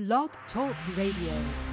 Blog Talk Radio.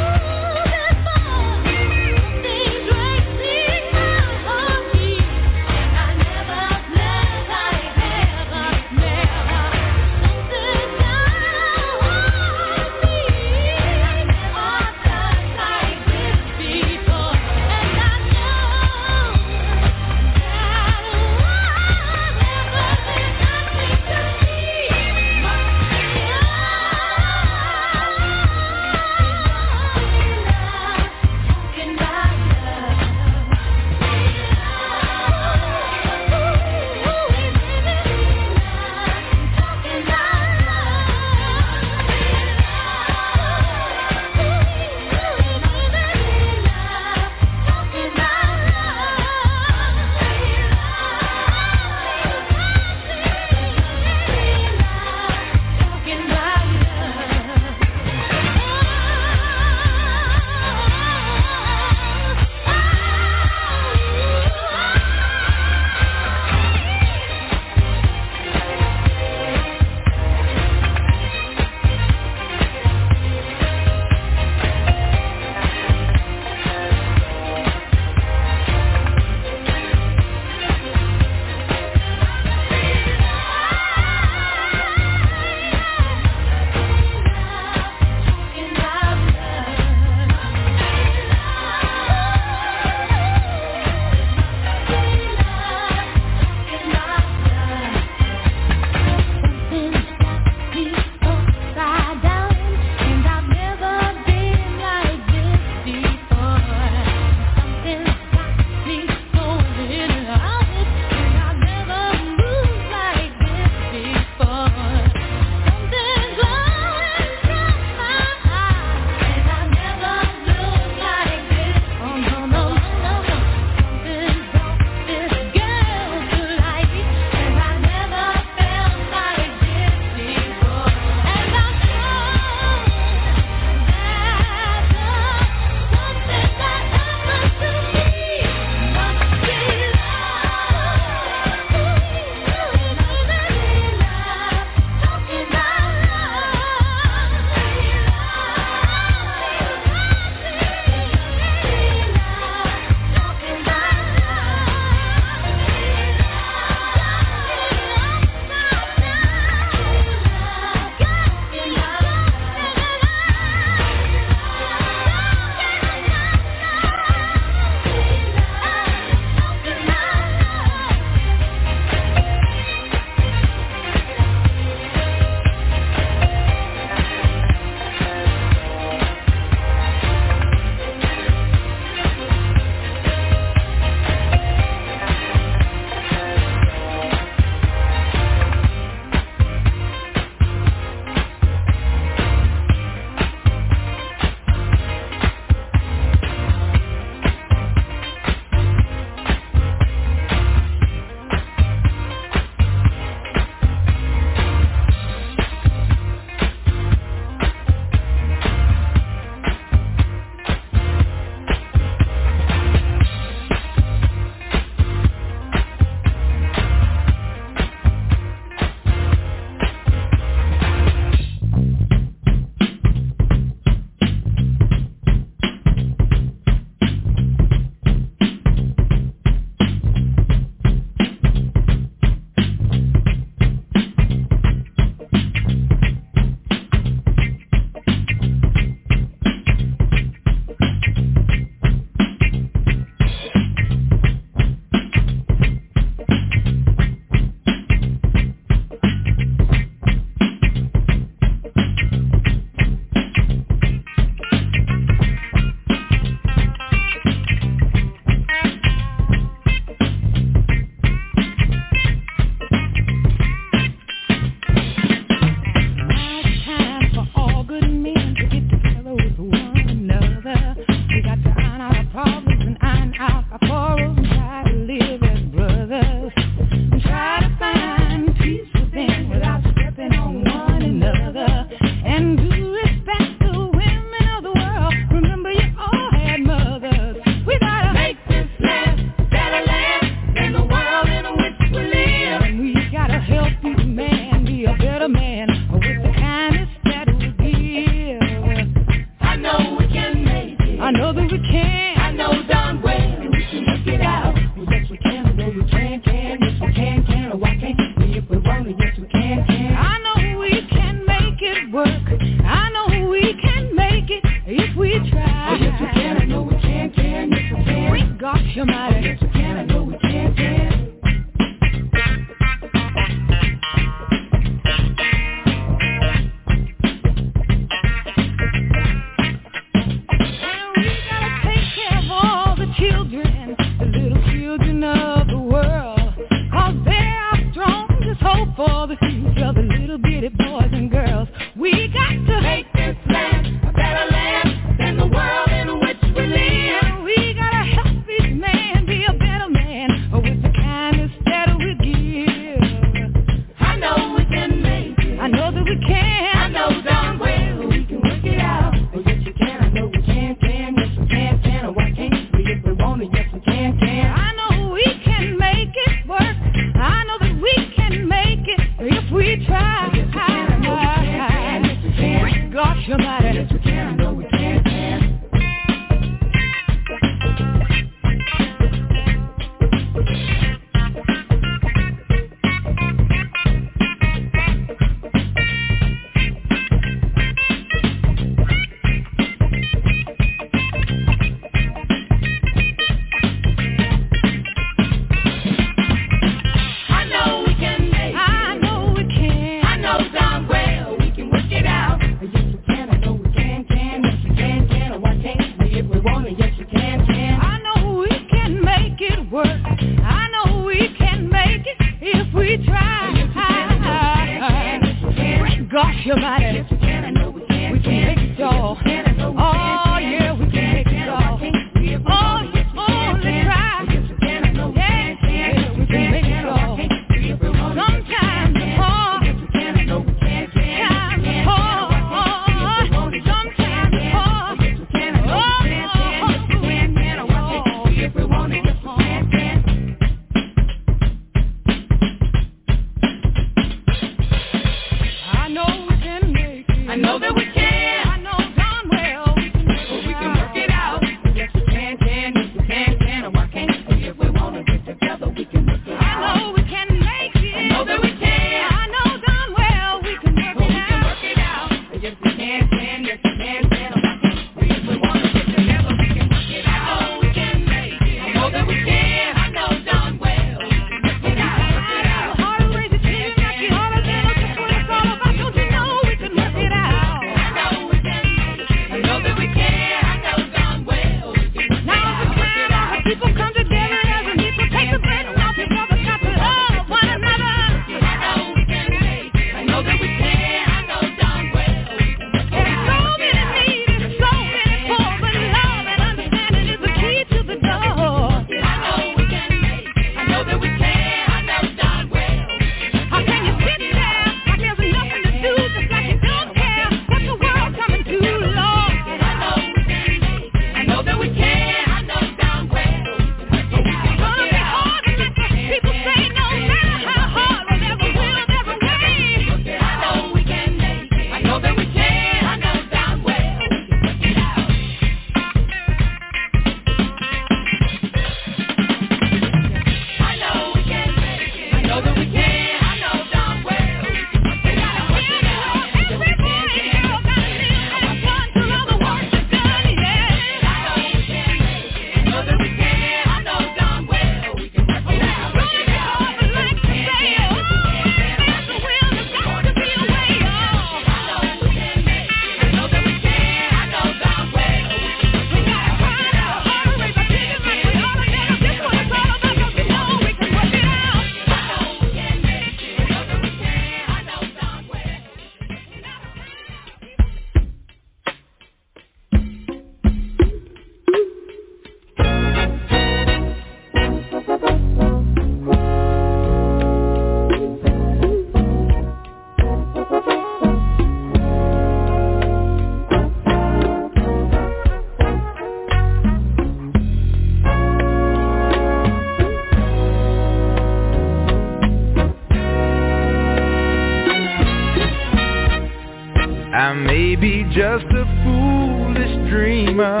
just a foolish dreamer.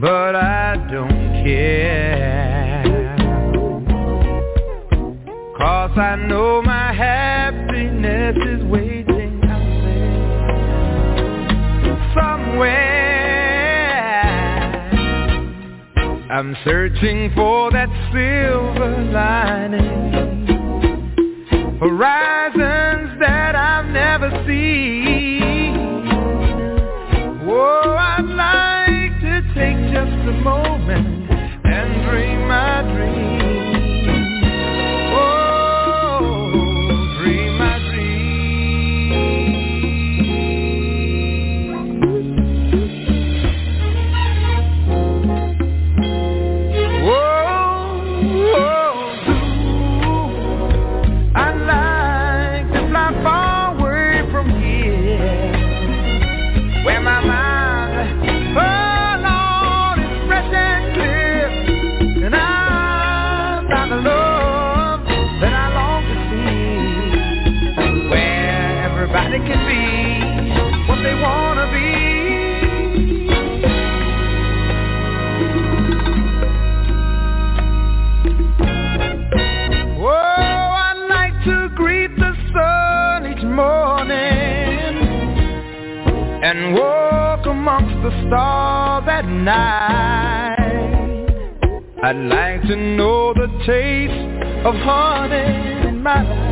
But I don't care. Cause I know my happiness is waiting out there. Somewhere I'm searching for that silver lining. Horizon. tonight. I'd like to know the taste of honey in my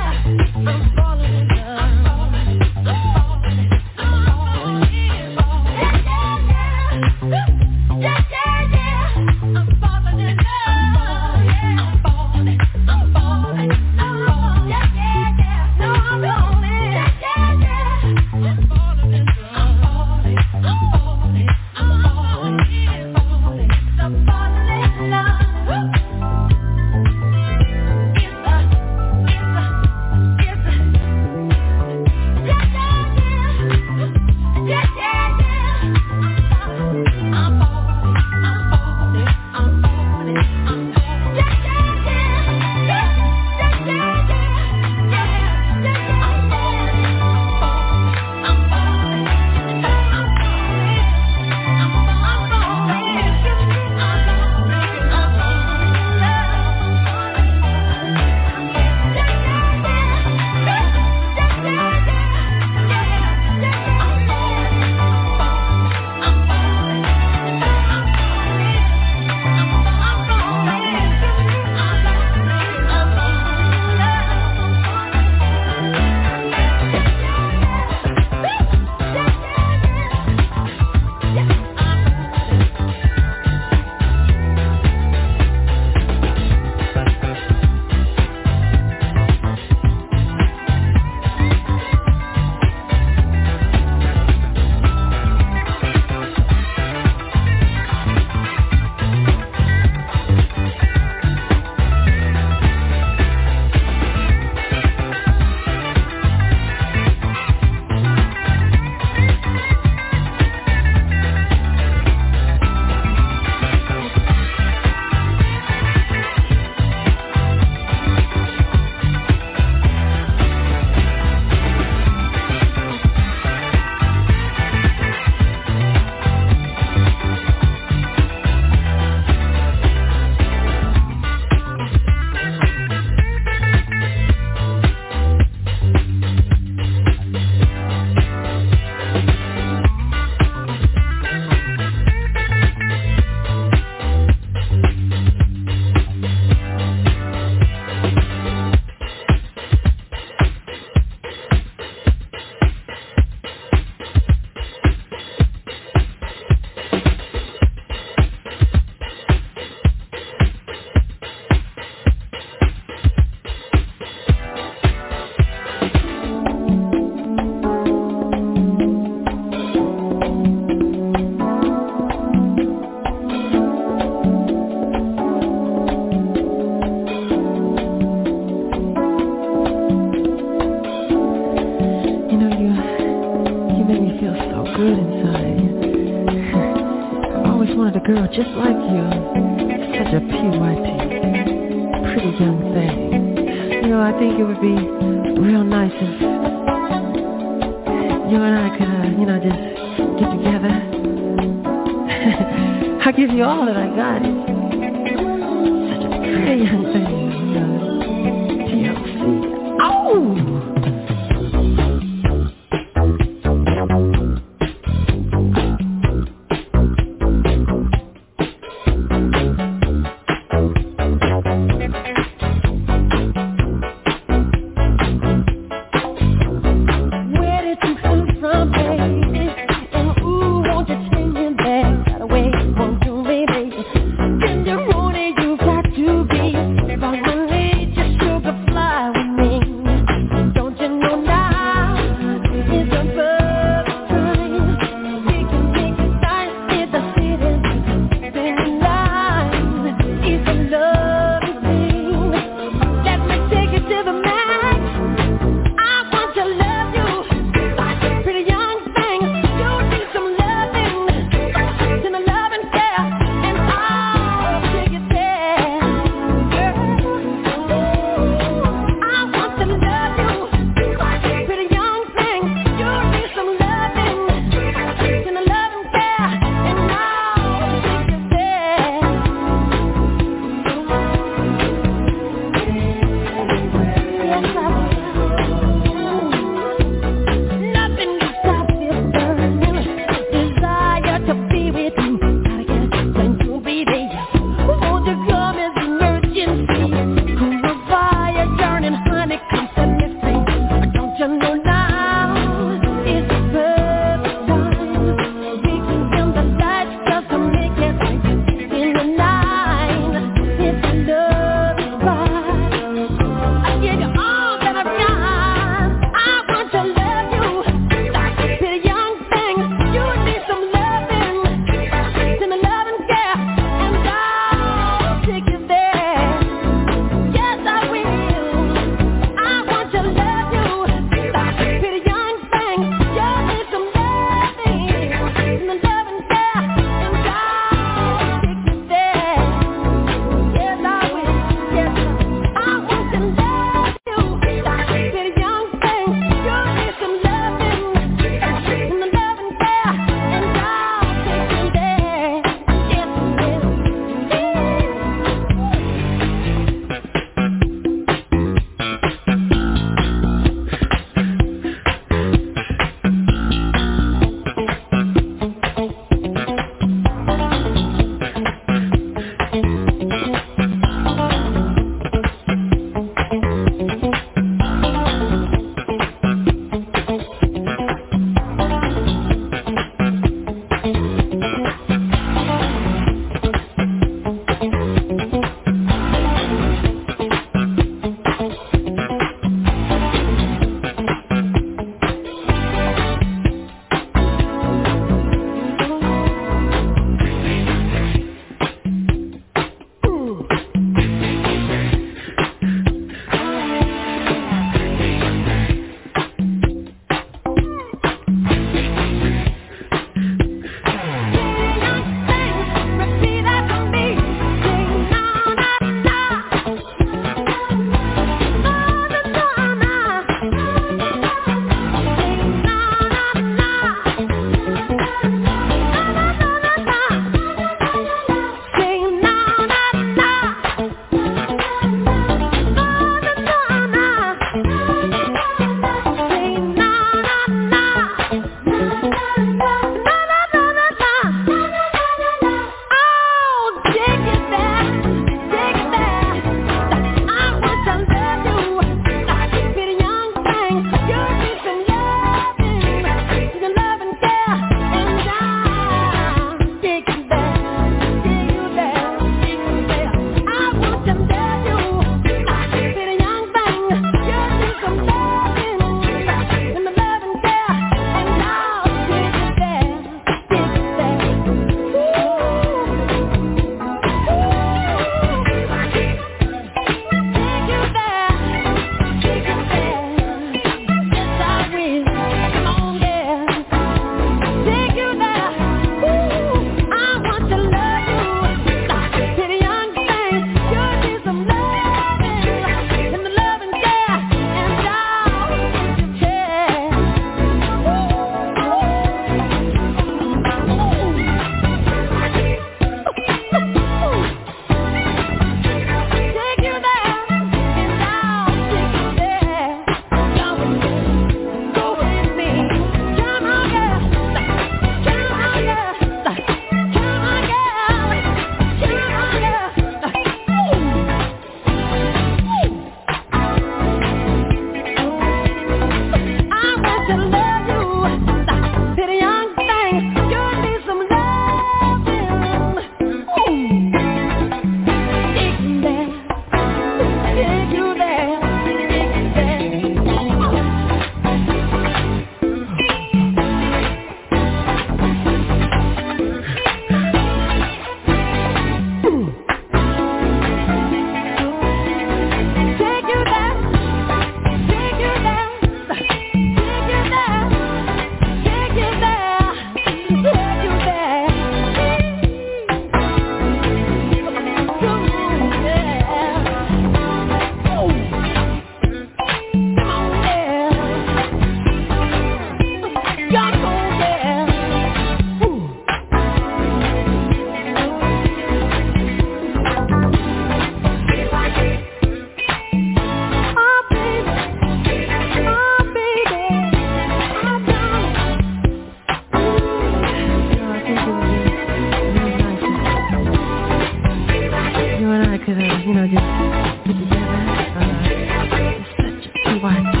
What.